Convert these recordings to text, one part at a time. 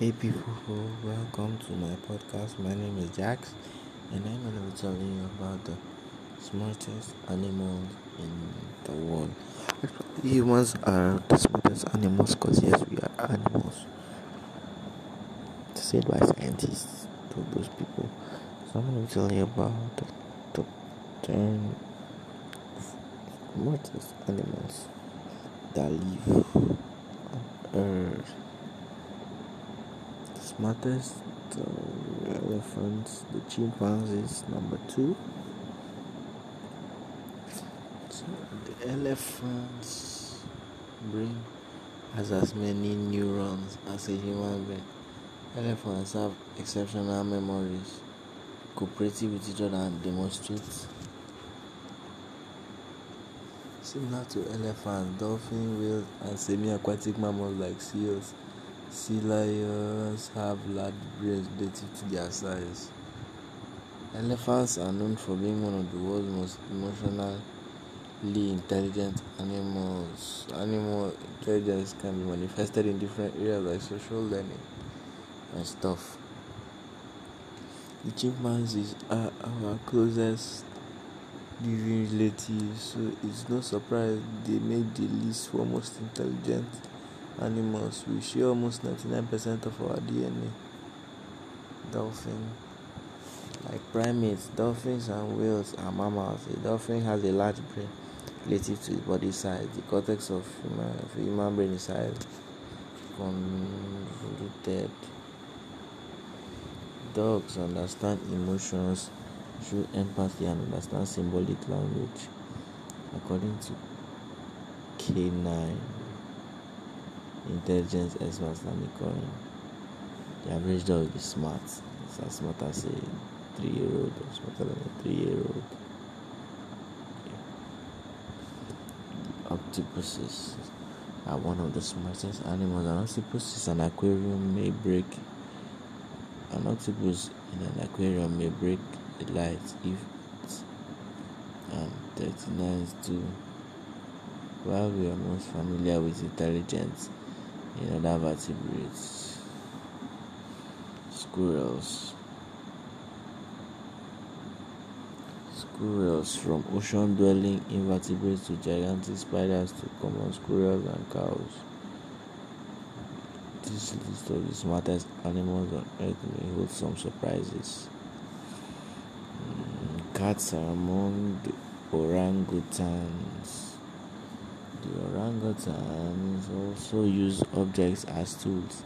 Hey people, welcome to my podcast. My name is Jax, and I'm going to be telling you about the smartest animals in the world. Humans are the smartest animals because, yes, we are animals. Said by scientists to those people. So, I'm going to be telling you about the top 10 smartest animals that live on Earth smartest uh, elephants, the chimpanzees, number two. So the elephant's brain has as many neurons as a human being. Elephants have exceptional memories, cooperative with each other, and demonstrate. Similar to elephants, dolphins, whales, and semi-aquatic mammals like seals Sea lions have large brains relative to their size. Elephants are known for being one of the world's most emotionally intelligent animals. Animal intelligence can be manifested in different areas like social learning and stuff. The chimpanzees are our closest living relatives, so it's no surprise they made the list for most intelligent animals, we share almost 99% of our DNA. Dolphin. Like primates, dolphins and whales are mammals. A dolphin has a large brain relative to its body size. The cortex of human, of human brain is convoluted. Dogs understand emotions through empathy and understand symbolic language. According to K9 intelligence experts than the The average dog is smart. It's as smart as a three year old or smarter than a three year old. The octopuses are one of the smartest animals. An octopus in an aquarium may break an octopus in an aquarium may break the light if and 39 too. While we are most familiar with intelligence, in other vertebrates, squirrels. Squirrels from ocean dwelling invertebrates to gigantic spiders to common squirrels and cows. This list of the smartest animals on earth may hold some surprises. Mm, cats are among the orangutans the orangutans also use objects as tools,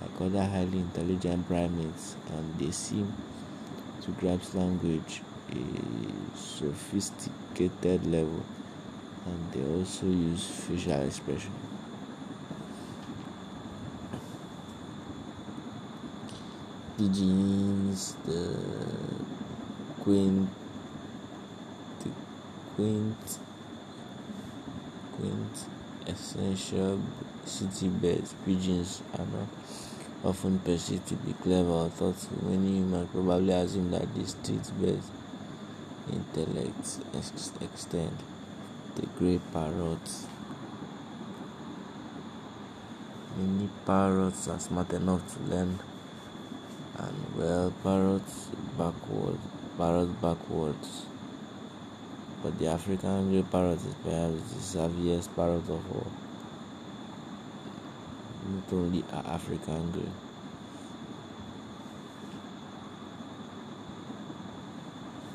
like other highly intelligent primates, and they seem to grasp language at a sophisticated level, and they also use facial expression. Pigeons, the quaint, the quaint quaint, essential city birds, pigeons are not often perceived to be clever or thoughtful. Many humans probably assume that the street birds' intellect extend. The grey parrots. Many parrots are smart enough to learn, and well, parrots backward, parrots backwards but the African grey parrot is perhaps the savviest parrot of all. Not only are African grey.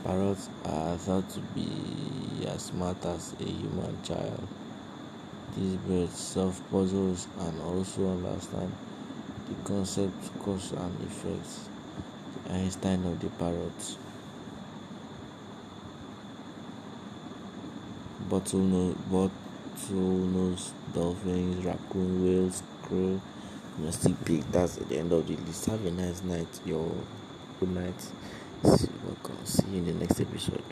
Parrots are thought to be as smart as a human child. These birds solve puzzles and also understand the concept, cause, and effects. The Einstein of the parrots. Bottlenose, bottlenose dolphins, raccoon, whales, crow, domestic pig. That's at the end of the list. Have a nice night, your good night. See, welcome. See you in the next episode.